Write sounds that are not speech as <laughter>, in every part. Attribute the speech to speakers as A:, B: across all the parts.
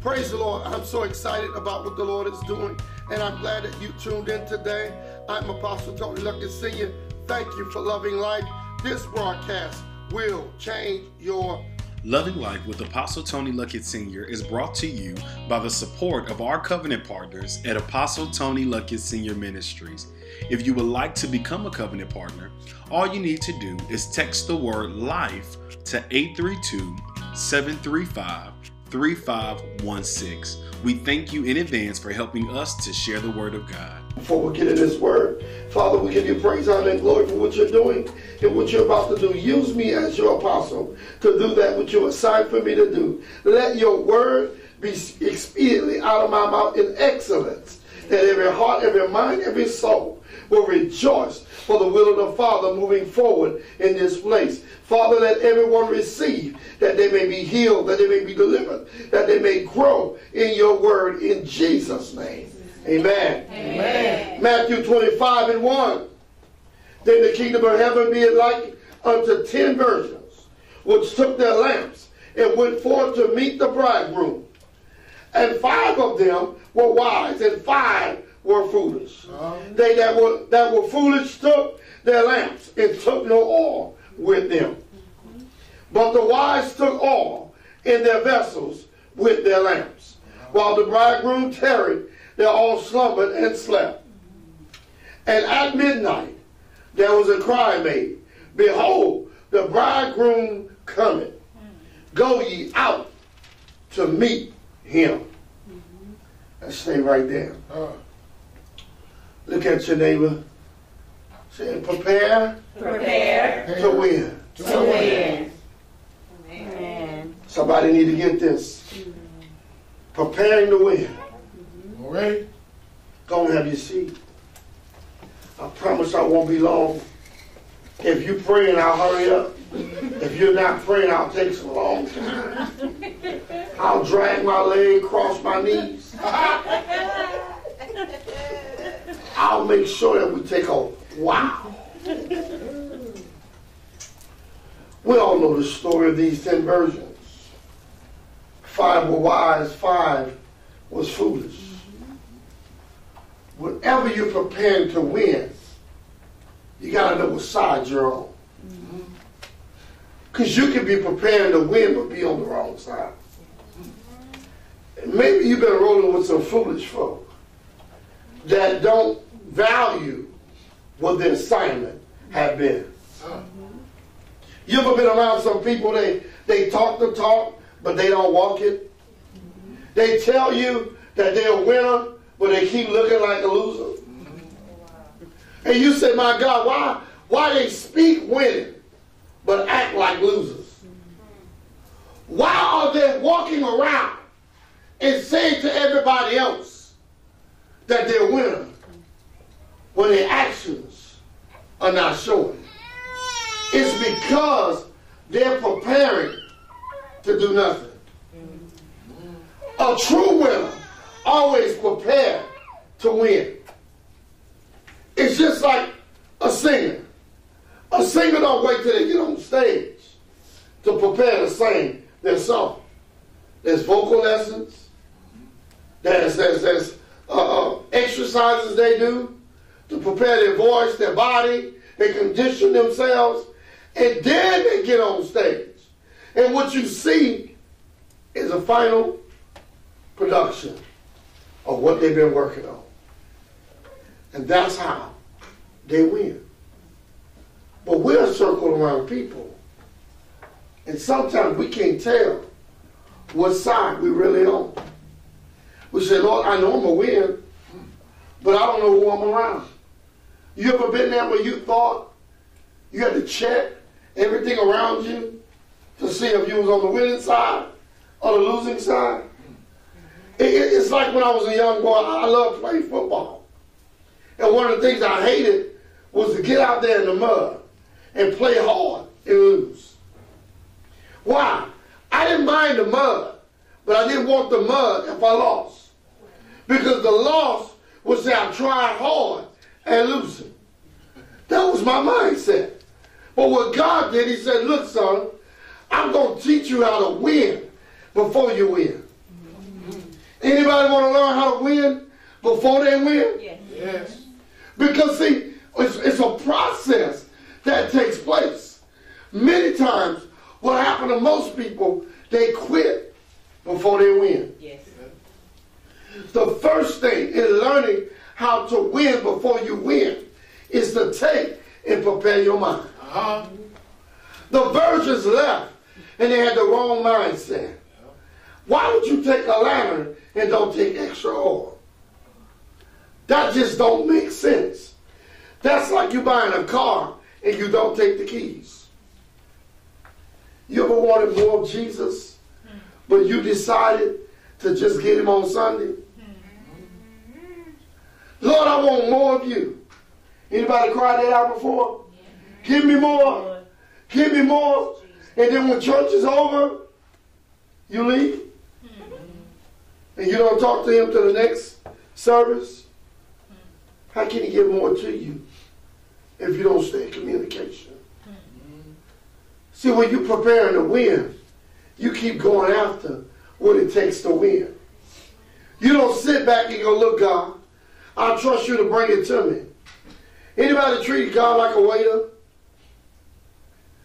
A: Praise the Lord. I'm so excited about what the Lord is doing, and I'm glad that you tuned in today. I'm Apostle Tony Luckett Sr. Thank you for loving life. This broadcast will change your
B: Loving Life with Apostle Tony Luckett Sr. is brought to you by the support of our covenant partners at Apostle Tony Luckett Sr. Ministries. If you would like to become a covenant partner, all you need to do is text the word LIFE to 832 735 3516. We thank you in advance for helping us to share the Word of God.
A: Before we get in this word, Father, we give you praise, honor, and glory for what you're doing and what you're about to do. Use me as your apostle to do that which you assigned for me to do. Let your word be expediently out of my mouth in excellence, that every heart, every mind, every soul will rejoice for the will of the Father moving forward in this place. Father, let everyone receive that they may be healed, that they may be delivered, that they may grow in your word in Jesus' name. Amen. Amen. Matthew 25 and 1. Then the kingdom of heaven be like unto ten virgins, which took their lamps and went forth to meet the bridegroom. And five of them were wise, and five were foolish. Um, they that were that were foolish took their lamps and took no oil with them. But the wise took oil in their vessels with their lamps. While the bridegroom tarried, they all slumbered and slept. And at midnight there was a cry made, Behold, the bridegroom cometh. Go ye out to meet him. Let's stay right there. Look at your neighbor. Say, prepare.
C: Prepare.
A: To win.
C: To win.
A: Amen. Somebody need to get this. Preparing to win. Mm-hmm. All right? Go and have your seat. I promise I won't be long. If you praying, I'll hurry up. If you're not praying, I'll take some long time. I'll drag my leg, cross my knees. <laughs> I'll make sure that we take a wow. We all know the story of these ten virgins. Five were wise, five was foolish. Whenever you're preparing to win, you got to know what side you're on. Mm-hmm. Because you can be preparing to win but be on the wrong side. Maybe you've been rolling with some foolish folk that don't value what the assignment have been. You ever been around some people, they, they talk the talk, but they don't walk it? They tell you that they're a winner, but they keep looking like a loser. And you say, my God, why, why they speak winning, but act like losers? Why are they walking around and saying to everybody else that they're when their actions are not showing? It's because they're preparing to do nothing. A true winner always prepared to win. It's just like a singer. A singer don't wait till they get on stage to prepare to sing their song. There's vocal lessons. There's, there's, there's uh, uh, exercises they do to prepare their voice, their body. They condition themselves. And then they get on stage. And what you see is a final production of what they've been working on. And that's how they win. But we're circled around people. And sometimes we can't tell what side we really on. We say, Lord, I know I'm to win, but I don't know who I'm around. You ever been there where you thought you had to check everything around you to see if you was on the winning side or the losing side? It, it's like when I was a young boy, I loved playing football. And one of the things I hated was to get out there in the mud and play hard and lose. Why? I didn't mind the mud, but I didn't want the mud if I lost. Because the loss was that I tried hard and losing. That was my mindset. But what God did, he said, look, son, I'm going to teach you how to win before you win. Anybody want to learn how to win before they win?
C: Yes.
A: Yes. Because see, it's, it's a process that takes place. Many times, what happened to most people, they quit before they win.
C: Yes.
A: The first thing in learning how to win before you win is to take and prepare your mind.
D: Uh-huh.
A: The virgins left and they had the wrong mindset. Why would you take a lantern and don't take extra oil? That just don't make sense. That's like you buying a car and you don't take the keys. You ever wanted more of Jesus, but you decided to just get him on Sunday? Lord, I want more of you. Anybody cried that out before? Give me more. Give me more. And then when church is over, you leave. Mm-hmm. And you don't talk to him to the next service. Mm. How can he give more to you if you don't stay in communication? Mm-hmm. See, when you're preparing to win, you keep going after what it takes to win. You don't sit back and go, look, God, I trust you to bring it to me. Anybody treat God like a waiter?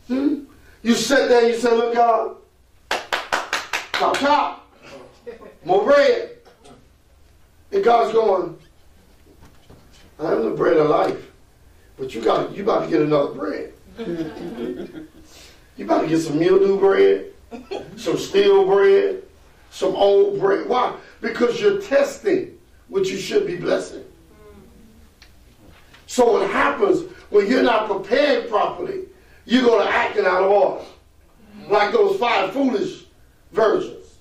A: Hmm? You sit there and you say, look, God, chop, chop, more bread. And God's going, I'm the bread of life. But you got you about to get another bread. you about to get some mildew bread, some stale bread, some old bread. Why? Because you're testing what you should be blessing. So what happens when you're not prepared properly, you're going to act out of order. Like those five foolish virgins.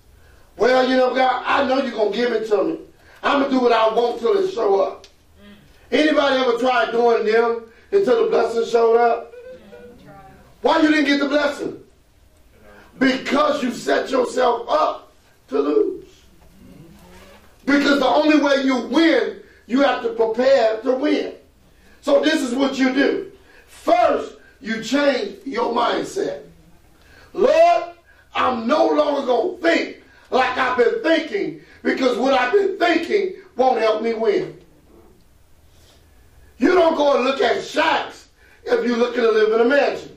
A: Well, you know, God, I know you're going to give it to me. I'm going to do what I want till it show up. Anybody ever tried doing them until the blessing showed up? Why you didn't get the blessing? Because you set yourself up to lose. Because the only way you win, you have to prepare to win. So this is what you do. First, you change your mindset. Lord, I'm no longer going to think like I've been thinking because what I've been thinking won't help me win. You don't go and look at shacks if you're looking to live in a mansion.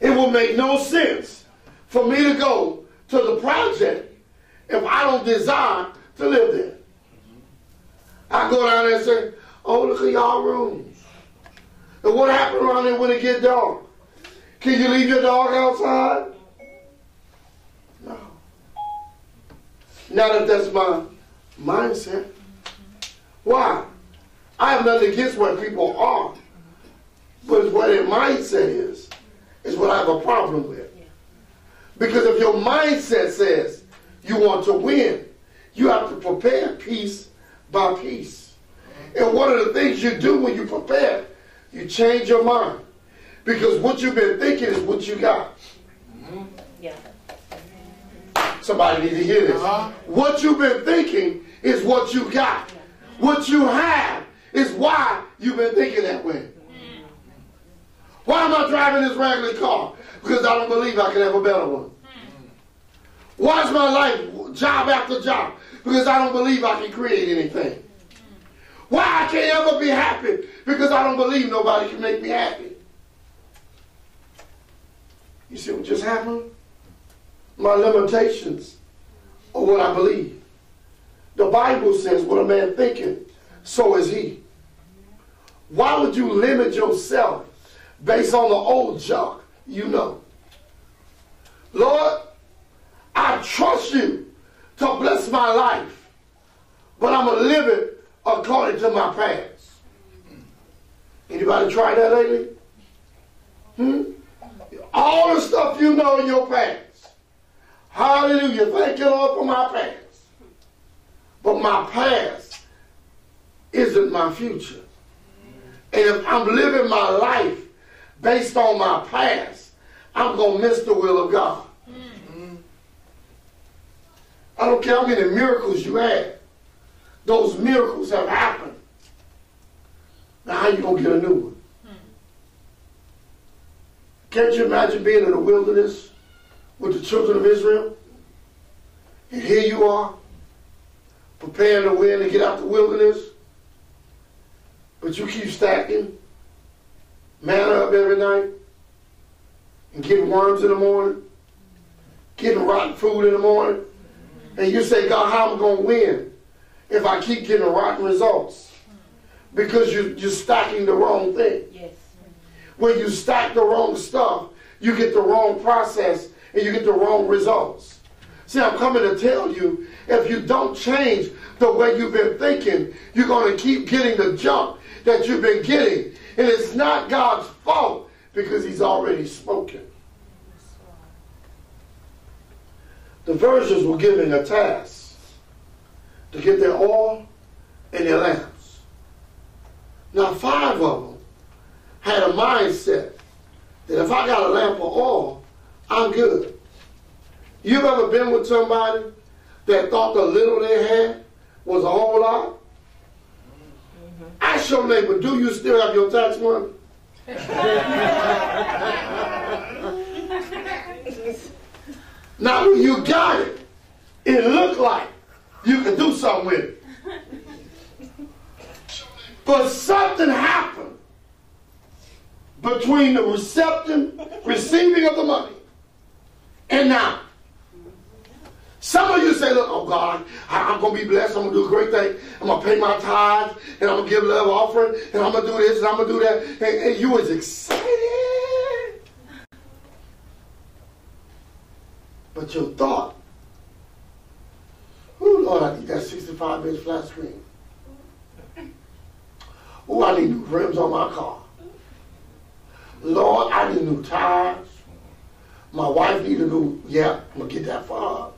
A: It will make no sense for me to go to the project if I don't desire to live there. I go down there and say, oh, look at y'all rooms. And what happened around there when it get dark? Can you leave your dog outside? No. Not if that's my mindset. Why? I have nothing against where people are. But where their mindset is, is what I have a problem with. Because if your mindset says you want to win, you have to prepare piece by piece. And one of the things you do when you prepare, you change your mind. Because what you've been thinking is what you got.
C: Yeah.
A: Somebody need to hear this.
D: Uh-huh.
A: What you've been thinking is what you got. What you have is why you've been thinking that way. Why am I driving this raggedy car? Because I don't believe I can have a better one. Why is my life job after job? Because I don't believe I can create anything. Why I can't ever be happy? Because I don't believe nobody can make me happy. You see what just happened? My limitations are what I believe. The Bible says, what a man thinketh, so is he. Why would you limit yourself based on the old junk you know? Lord, I trust you to bless my life, but I'm going to live it according to my past. Anybody try that lately? Hmm? All the stuff you know in your past. Hallelujah. Thank you, Lord, for my past. But my past isn't my future. And if I'm living my life based on my past, I'm going to miss the will of God. I don't care how many miracles you had. Those miracles have happened. Now how you to get a new one? Can't you imagine being in the wilderness with the children of Israel? And here you are, preparing to win and get out the wilderness. But you keep stacking manna up every night and getting worms in the morning, getting rotten food in the morning. And you say, God, how am I going to win if I keep getting rotten results? Because you, you're stacking the wrong thing.
C: Yes.
A: When you stack the wrong stuff, you get the wrong process and you get the wrong results. See, I'm coming to tell you, if you don't change the way you've been thinking, you're going to keep getting the junk that you've been getting. And it's not God's fault because he's already spoken. The virgins were given a task to get their oil and their lamps. Now, five of them had a mindset that if I got a lamp of oil, I'm good. You've ever been with somebody that thought the little they had was a whole lot? Ask your neighbor, do you still have your tax money? <laughs> now, when you got it, it looked like you could do something with it. But something happened between the reception, receiving of the money and now. Some of you say, look, oh God, I, am going to be blessed. I'm going to do a great thing. I'm going to pay my tithes, and I'm going to give love offering, and I'm going to do this, and I'm going to do that. And, and you was excited. But your thought, oh Lord, I need that 65 inch flat screen. Oh, I need new rims on my car. Lord, I need new tires. My wife need a new, yeah, I'm to get that for her.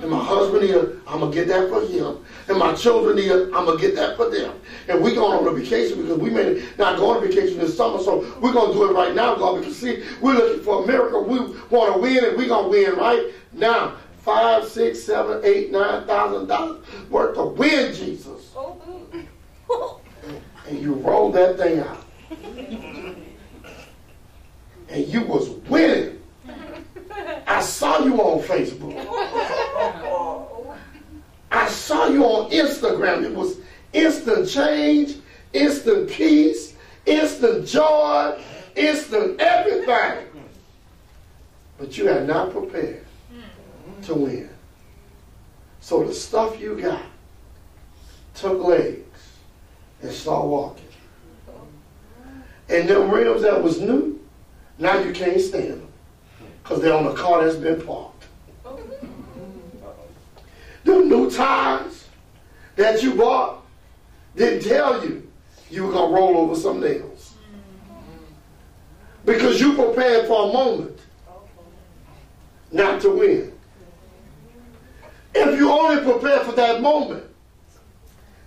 A: And my husband need I'm to get that for him. And my children need I'm to get that for them. And we going on a vacation because we may not go on a vacation this summer, so we're to do it right now, God, see, we're looking for a miracle. We want to win, and we're going to win right now. Five, six, seven, eight, nine thousand dollars worth of win, Jesus. Oh, oh. <laughs> And you roll that thing out. And you was winning. I saw you on Facebook. I saw you on Instagram. It was instant change, instant peace, instant joy, instant everything. But you had not prepared to hmm. win. So the stuff you got took legs and start walking. And them rims that was new, now you can't stand them because they're on a car that's been parked. Them new tires that you bought didn't tell you you were going to roll over some nails. Because you prepared for a moment, not to win. If you only prepare for that moment,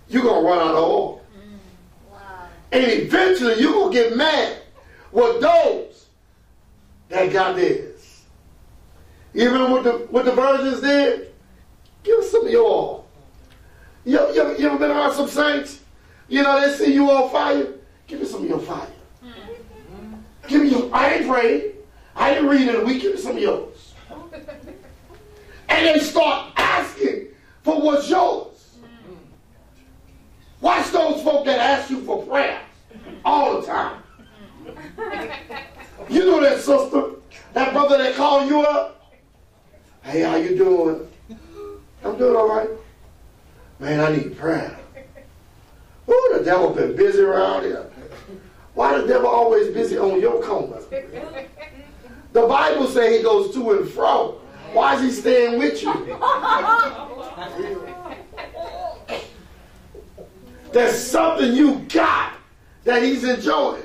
A: you're going to run out of oil. Mm. And eventually you're going to get mad with those that got theirs. You remember what the, what the virgins did? Give some of your oil. You, you, you ever been around some saints? You know, they see you on fire. Give me some of your fire. Mm. Give me your, I ain't praying. I ain't reading in a week. Give me some of yours. And they start asking for what's yours. Watch those folk that ask you for prayer all the time. You know that sister, that brother that called you up? Hey, how you doing? I'm doing all right. Man, I need prayer. Oh, the devil been busy around here. Why the devil always busy on your corner? The Bible say he goes to and fro. Why is he staying with you? There's something you got that he's enjoying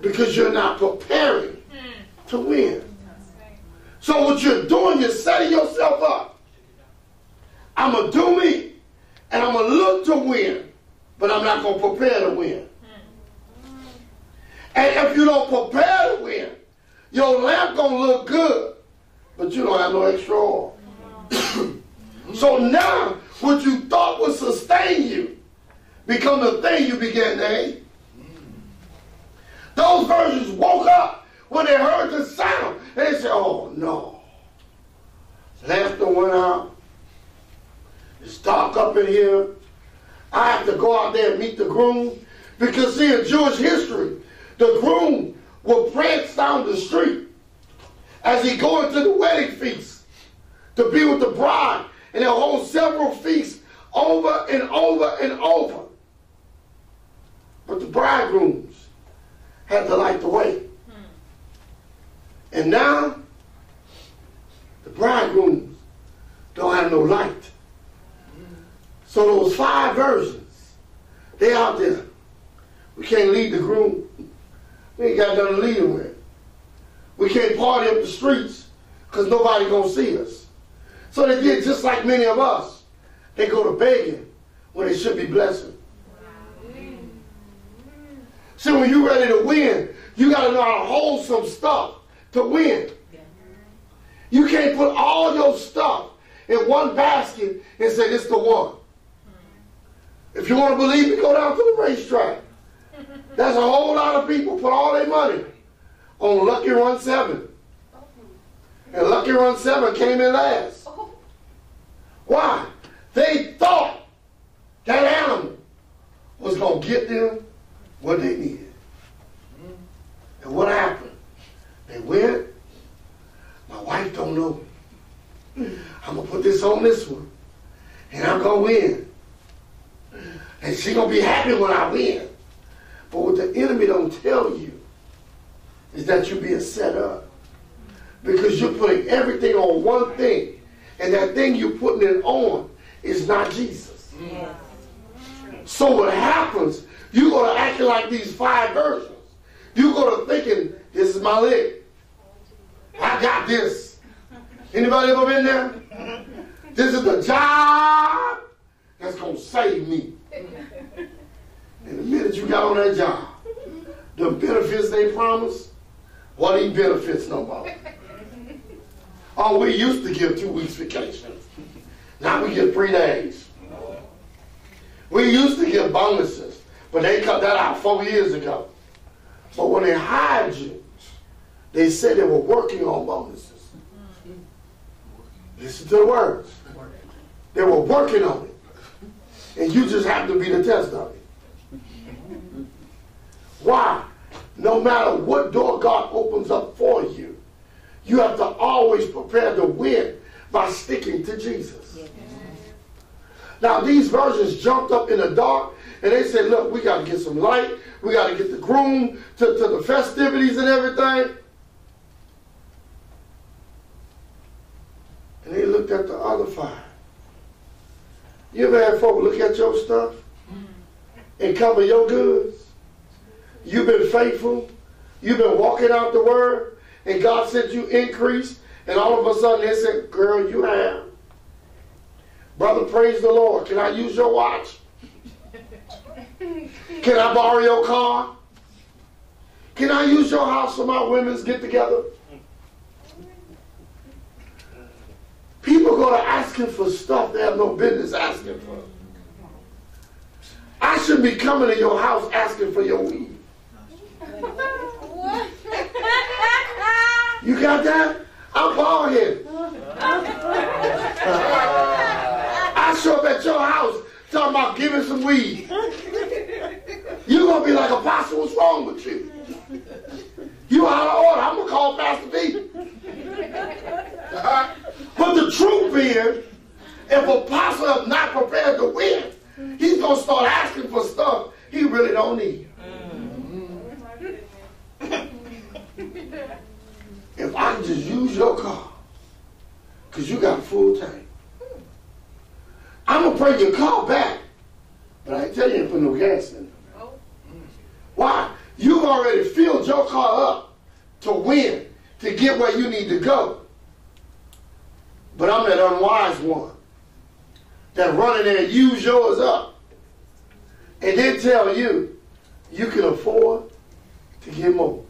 A: because you're not preparing to win. So what you're doing, you're setting yourself up. I'm going to do me, and I'm going to look to win, but I'm not going to prepare to win. And if you don't prepare to win, your lamp to look good, but you don't have no extra oil. <coughs> so now, what you thought would sustain you become the thing you began to hate. Those virgins woke up when they heard the sound. And they said, oh no. Lamp went out. It's dark up in here. I have to go out there and meet the groom. Because see, in Jewish history, the groom will prance down the street as he go to the wedding feast to be with the bride. And they'll hold several feasts over and over and over. But the bridegrooms had to light the way. And now, the bridegrooms don't have no light. So those five virgins, they out there. We can't lead the groom. We ain't got nothing to lead them with. We can't party up the streets because nobody gonna see us. So they did just like many of us. They go to begging when they should be blessing. See, when you're ready to win, you got to know how to hold some stuff to win. You can't put all your stuff in one basket and say, this the one. If you want to believe me, go down to the racetrack. There's a whole lot of people put all their money on Lucky Run 7. And Lucky Run 7 came in last. Why? They thought that animal was going to get them what they needed. And what happened? They went. My wife don't know. I'm going to put this on this one. And I'm going to win. And she going to be happy when I win. But what the enemy don't tell you is that you're being set up. Because you're putting everything on one thing. And that thing you're putting it on is not Jesus. So what happens, you go to acting like these five versions. You go to thinking, this is my leg. I got this. Anybody ever been there? This is the job that's going to save me. And the minute you got on that job, the benefits they promised, what ain't benefits no more. Oh, we used to give two weeks vacation. Now we get three days. We used to give bonuses, but they cut that out four years ago. But when they hired you, they said they were working on bonuses. Listen to the words. They were working on it. And you just have to be the test of it. Why? No matter what door God opens up for you, you have to always prepare to win by sticking to Jesus. Now, these virgins jumped up in the dark and they said, Look, we got to get some light. We got to get the groom to, to the festivities and everything. And they looked at the other five. You ever had folk look at your stuff and cover your goods? You've been faithful. You've been walking out the word, and God sent you increase, and all of a sudden they said, Girl, you have. Brother, praise the Lord. Can I use your watch? Can I borrow your car? Can I use your house for my women's get together? People go to asking for stuff they have no business asking for. I shouldn't be coming to your house asking for your weed. <laughs> You got that? I'm bald headed. I show up at your house talking about giving some weed. You're going to be like, Apostle, what's wrong with you? You out of order. I'm going to call Pastor B. <laughs> But the truth is, if Apostle is not prepared to win, he's going to start asking for stuff he really don't need. if I can just use your car, because you got a full tank, I'm going to bring your car back. But I tell you, ain't put no gas in it. Why? You've already filled your car up to win, to get where you need to go. But I'm that unwise one that run in there and use yours up and then tell you you can afford to get more.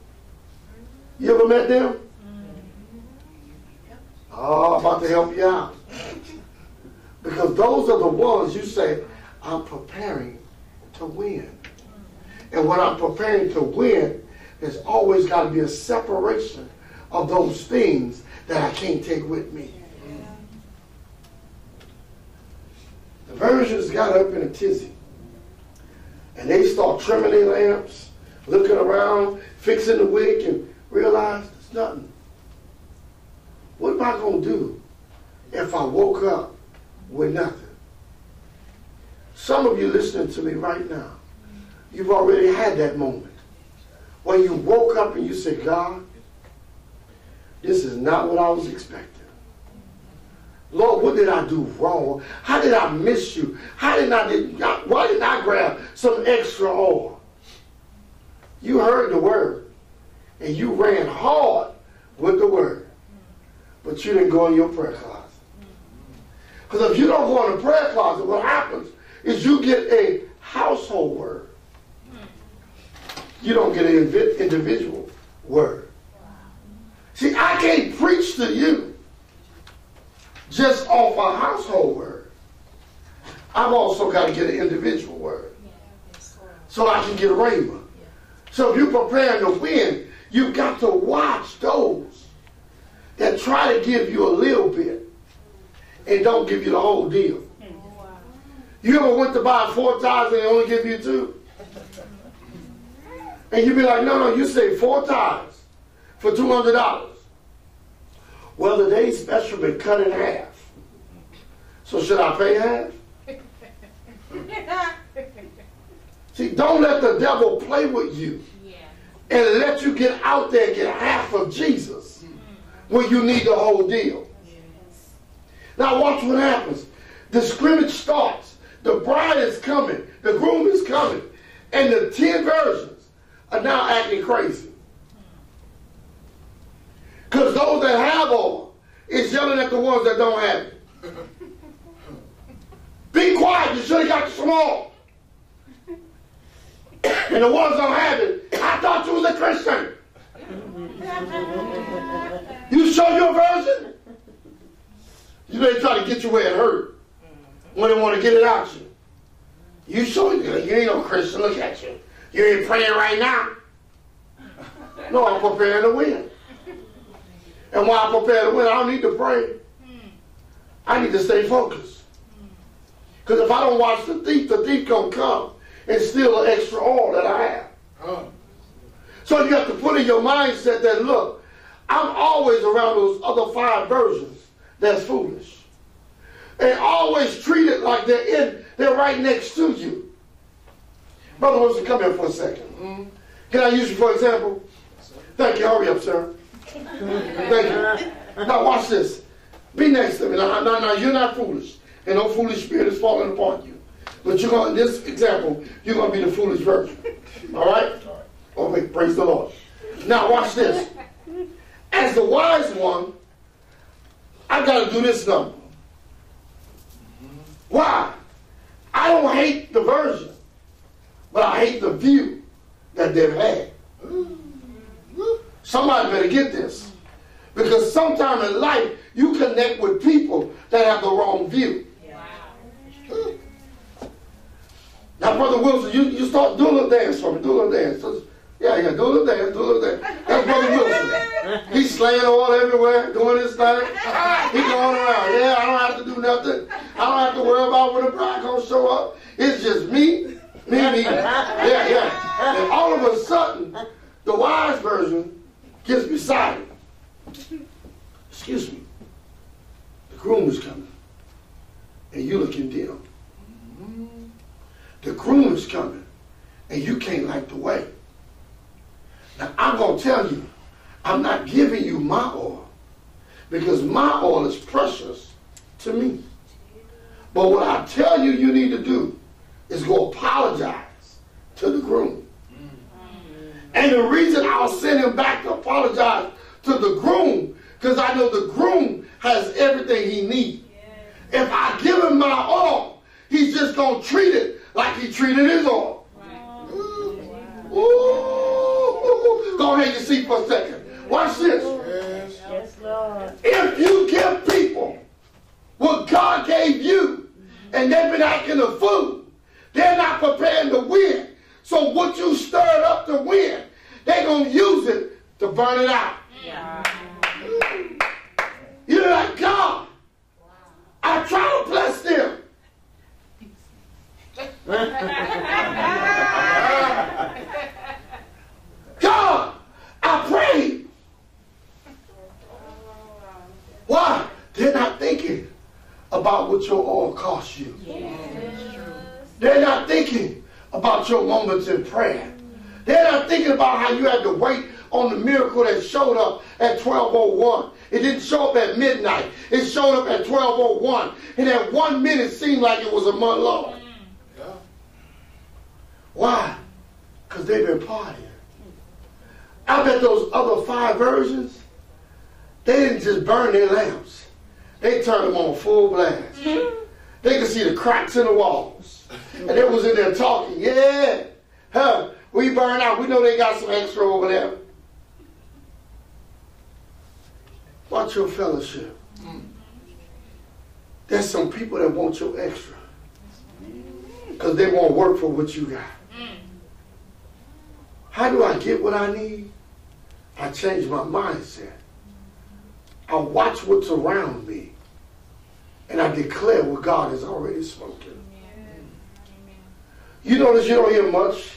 A: You ever met them? Mm-hmm. Oh, I'm about to help you out. Because those are the ones you say, I'm preparing to win. And when I'm preparing to win, there's always got to be a separation of those things that I can't take with me. The Persians got up in a tizzy. And they start trimming their lamps, looking around, fixing the wick, and realized it's nothing. What am I going to do if I woke up with nothing? Some of you listening to me right now, you've already had that moment when you woke up and you said, God, this is not what I was expecting. Lord, what did I do wrong? How did I miss you? How did I, did, why didn't I grab some extra oil? You heard the word and you ran hard with the word, but you didn't go in your prayer closet. Because if you don't go in the prayer closet, what happens is you get a household word. You don't get an individual word. See, I can't preach to you just off a household word. I've also got to get an individual word. So I can get a rhema. So if you're preparing to win, you've got to watch those that try to give you a little bit and don't give you the whole deal. You ever went to buy four tires and they only give you two? And you'd be like, no, no, you say four tires for $200. Well, the day special been cut in half. So should I pay half? <laughs> See, don't let the devil play with you and let you get out there and get half of Jesus mm-hmm. when you need the whole deal. Now watch what happens. The scrimmage starts. The bride is coming. The groom is coming. And the 10 virgins are now acting crazy. Because those that have all is yelling at the ones that don't have it. <laughs> Be quiet, you should have got the small. And the ones don't have it, I thought you was a Christian. <laughs> You show your version? You they try to get you where it hurt when they want to get it out you. You show you, you ain't no Christian, look at you. You ain't praying right now. No, I'm preparing to win. And while I prepare to win, I don't need to pray. I need to stay focused. Because if I don't watch the thief, the thief gonna come and steal the extra oil that I have. So you have to put in your mindset that look, I'm always around those other five versions that's foolish. And always treat it like they're in, they're right next to you. Brother Wilson, come here for a 2nd Can I use you for example? Thank you. Hurry up, sir. Thank you. Now watch this. Be next to me. Now, now, now you're not foolish. And no foolish spirit is falling upon you. But you're going, in this example, you're going to be the foolish version. All right? Oh, wait, praise the Lord. Now watch this. As the wise one, I got to do this number. Why? I don't hate the version, but I hate the view that they've had. Somebody better get this. Because sometime in life, you connect with people that have the wrong view. Now, Brother Wilson, you, you start doing a little dance for me. Do a little dance. Yeah, yeah, do a little dance, do a little dance. That's Brother Wilson. <laughs> He's slaying all everywhere, doing his thing. He's going around. Yeah, I don't have to do nothing. I don't have to worry about when the bride gonna show up. It's just me, me, me. Yeah, yeah. And all of a sudden, the wise version gets beside him. Excuse me. The groom is coming. And you looking dim. The groom is coming. And you can't light the way. Now, I'm going to tell you, I'm not giving you my oil because my oil is precious to me. But what I tell you you need to do is go apologize to the groom. And the reason I'll send him back apologize to the groom, because I know the groom has everything he needs. If I give him my oil, he's just going to treat it like he treated his oil. Ooh. Ooh. Go ahead and see for a second. Watch this.
C: Yes, Lord.
A: If you give people what God gave you and they've been acting a fool, they're not preparing to win. So what you stirred up to win, they're going to use it to burn it out.
C: Yeah.
A: You're like, God, I try to bless them. <laughs> God, I prayed. Why? They're not thinking about what your oil cost you. They're not thinking about your moments in prayer. They're not thinking about how you had to wait on the miracle that showed up at 1201. It didn't show up at midnight. It showed up at 1201. And that one minute seemed like it was a month long. Why? Because they've been partying. I bet those other five versions, they didn't just burn their lamps. They turned them on full blast. Mm-hmm. They could see the cracks in the walls. And they was in there talking, yeah, huh, we burn out. We know they got some extra over there. Watch your fellowship. There's some people that want your extra. Because they won't work for what you got. How do I get what I need? I change my mindset. I watch what's around me. And I declare what God has already spoken. You notice you don't hear much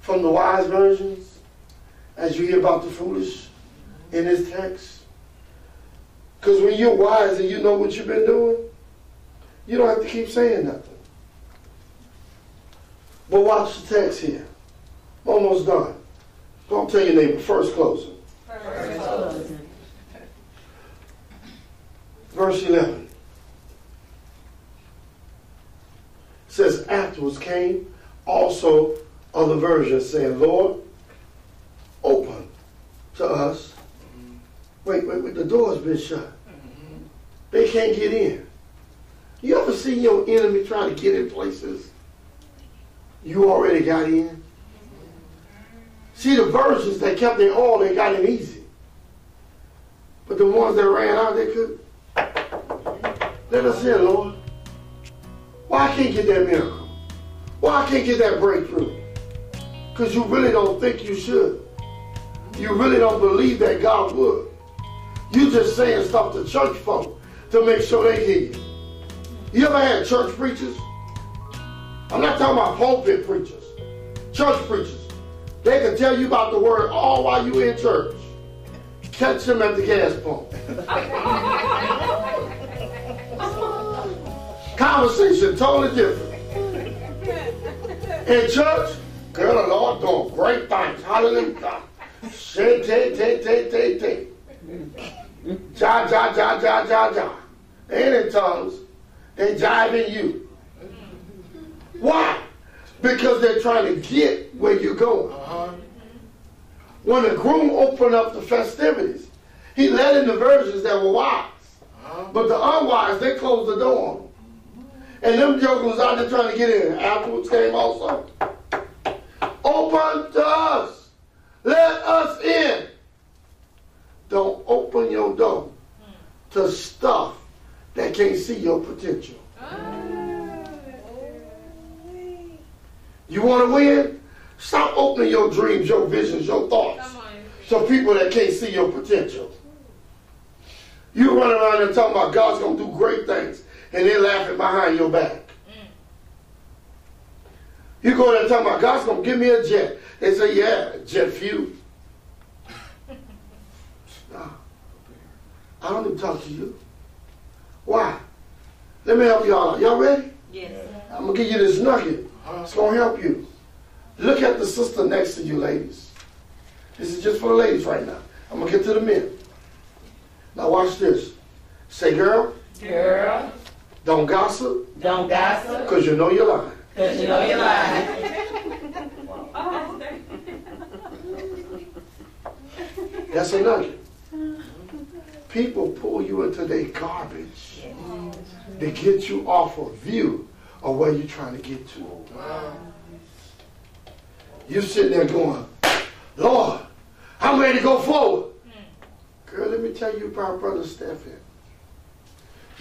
A: from the wise versions as you hear about the foolish in this text. Because when you're wise and you know what you've been doing, you don't have to keep saying nothing. But watch the text here. Almost done. Don't tell your neighbor. First closing. Verse 11. It says, afterwards came also other versions saying, Lord, open to us. Wait, wait, wait, the door's been shut. They can't get in. You ever see your enemy trying to get in places you already got in? See, the virgins that kept their oil, they got it easy. But the ones that ran out, they could. Let us in, Lord. Why can't you get that miracle? Why can't you get that breakthrough? Because you really don't think you should. You really don't believe that God would. You just saying stuff to church folk to make sure they hear you. You ever had church preachers? I'm not talking about pulpit preachers. Church preachers. They can tell you about the word all while you in church. Catch them at the gas pump. <laughs> Conversation totally different. In church, girl, the Lord doing great things. Hallelujah. Say, say, say, say, say, say. Ja, ja, ja, ja, ja, ja. They ain't in tongues. They jiving you. Why? Because they're trying to get where you're going. Uh-huh. When the groom opened up the festivities, he let in the virgins that were wise. Uh-huh. But the unwise, they closed the door on them. And them jokers was out there trying to get in. Afterwards came also. Open to us. Let us in. Don't open your door to stuff that can't see your potential. You want to win? Stop opening your dreams, your visions, your thoughts to people that can't see your potential. You run around and talking about God's going to do great things, and they're laughing behind your back. You go there and talking about God's going to give me a jet. They say, yeah, jet fuel. No. I don't even talk to you. Why? Let me help y'all out. Y'all ready?
C: Yes.
A: I'm going to give you this nugget. It's going to help you. Look at the sister next to you, ladies. This is just for the ladies right now. I'm going to get to the men. Now watch this. Say, girl,
C: Girl,
A: don't gossip
C: don't gossip,
A: because you know you're lying.
C: because you know you're lying.
A: That's a nugget. People pull you into their garbage to get you off of view of where you're trying to get to. You're sitting there going, Lord, I'm ready to go forward. Hmm. Girl, let me tell you about Brother Stephen.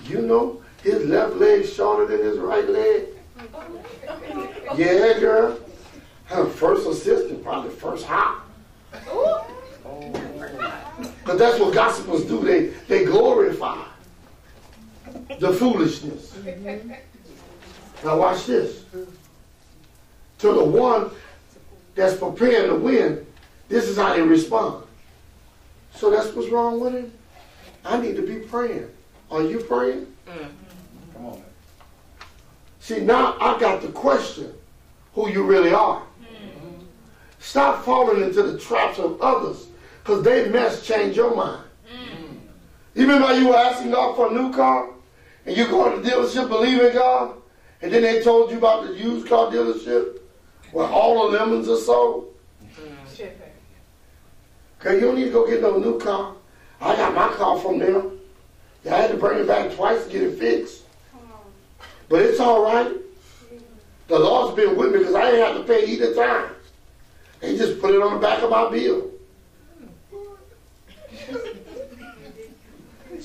A: You know his left leg shorter than his right leg? <laughs> Yeah, girl. Her first assistant, probably first hop. But that's what gossipers do. They they glorify the foolishness. Now watch this. to the one that's preparing to win, this is how they respond. So that's what's wrong with him. I need to be praying. Are you praying? Mm-hmm.
D: Come on.
A: See, now I got to question who you really are. Mm-hmm. Stop falling into the traps of others because they mess change your mind. Mm. You remember you were asking God for a new car? And you go to the dealership believing God? And then they told you about the used car dealership where all the lemons are sold? Mm-hmm. Okay, you don't need to go get no new car. I got my car from them. I had to bring it back twice to get it fixed. But it's all right. Mm-hmm. The Lord's been with me because I didn't have to pay either time. He just put it on the back of my bill.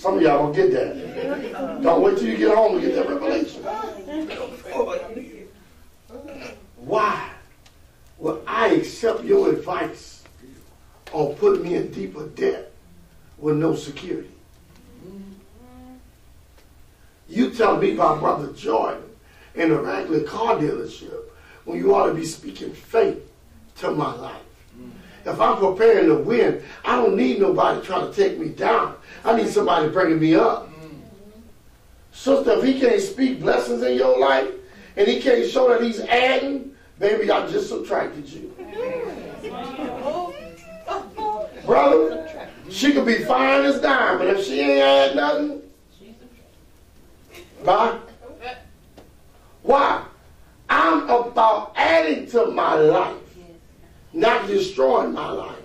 A: Some of y'all don't get that. Don't wait till you get home to get that revelation. Why would I accept your advice on putting me in deeper debt with no security? You tell me about Brother Jordan in a regular car dealership when you ought to be speaking faith to my life. If I'm preparing to win, I don't need nobody trying to take me down. I need somebody bringing me up. Sister, if he can't speak blessings in your life and he can't show that he's adding, baby, I just subtracted you. Brother, she could be fine as dime, but if she ain't add nothing, bye. Why? I'm about adding to my life, not destroying my life.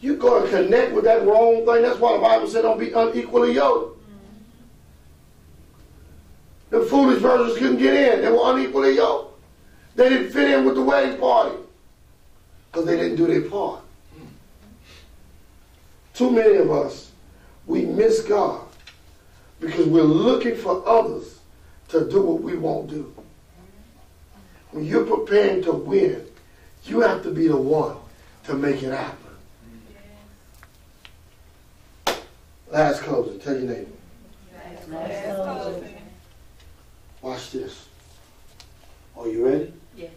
A: You go and connect with that wrong thing. That's why the Bible said don't be unequally yoked. Mm-hmm. The foolish virgins couldn't get in. They were unequally yoked. They didn't fit in with the wedding party because they didn't do their part. Mm-hmm. Too many of us, we miss God because we're looking for others to do what we won't do. When you're preparing to win, you have to be the one to make it happen. Last closing. Tell your neighbor. Last closing. Watch this. Are you ready?
C: Yes.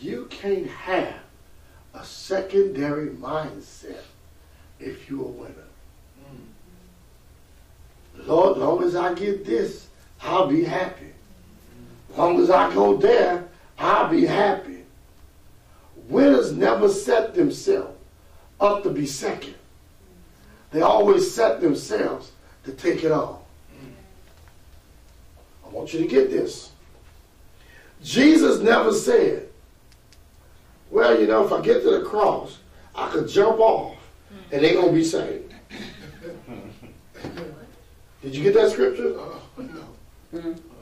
A: You can't have a secondary mindset if you're a winner. Mm. Lord, long as I get this, I'll be happy. Long as I go there, I'll be happy. Winners never set themselves up to be second. They always set themselves to take it all. I want you to get this. Jesus never said, well, you know, if I get to the cross, I could jump off and they're going to be saved. <laughs> Did you get that scripture? Uh-uh. <laughs>
D: no. Mm-hmm.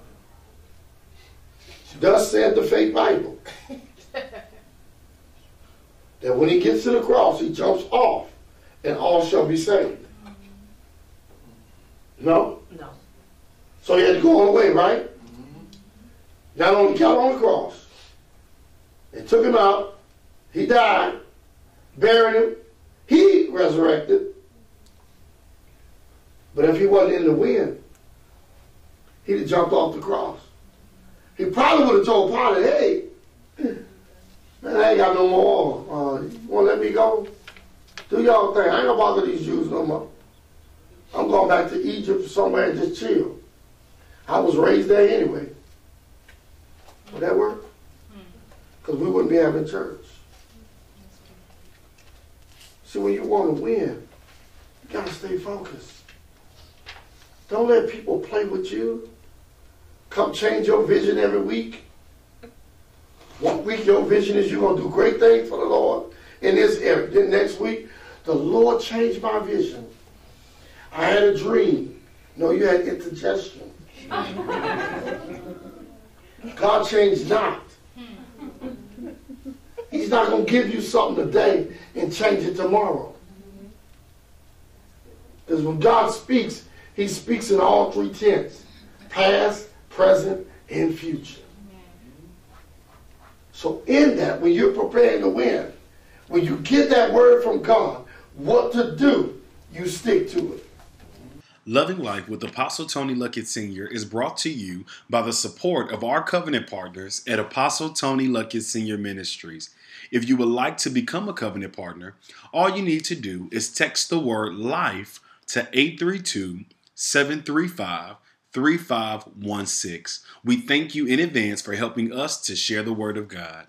A: Thus said the fake Bible. <laughs> that when he gets to the cross, he jumps off and all shall be saved. Mm-hmm. No?
C: No.
A: So he had to go all the way, right? Mm-hmm. Not only got on the cross, they took him out, he died, buried him, he resurrected. But if he wasn't in the wind, he'd have jumped off the cross. He probably would have told Pilate, hey, man, I ain't got no more. Uh, you want to let me go? Do y'all thing. I ain't gonna bother these Jews no more. I'm going back to Egypt somewhere and just chill. I was raised there anyway. Would that work? Because we wouldn't be having church. See, when you want to win, you got to stay focused. Don't let people play with you. Come change your vision every week. One week your vision is you're going to do great things for the Lord in this area. Then next week, the Lord changed my vision. I had a dream. No, you had indigestion. God changed not. He's not going to give you something today and change it tomorrow. Because when God speaks, he speaks in all three tense. Past, present, and future. So in that, when you're preparing to win, when you get that word from God, what to do, you stick to it.
B: Loving Life with Apostle Tony Luckett Sr. is brought to you by the support of our covenant partners at Apostle Tony Luckett Sr. Ministries. If you would like to become a covenant partner, all you need to do is text the word life to 832 735 3516. We thank you in advance for helping us to share the word of God.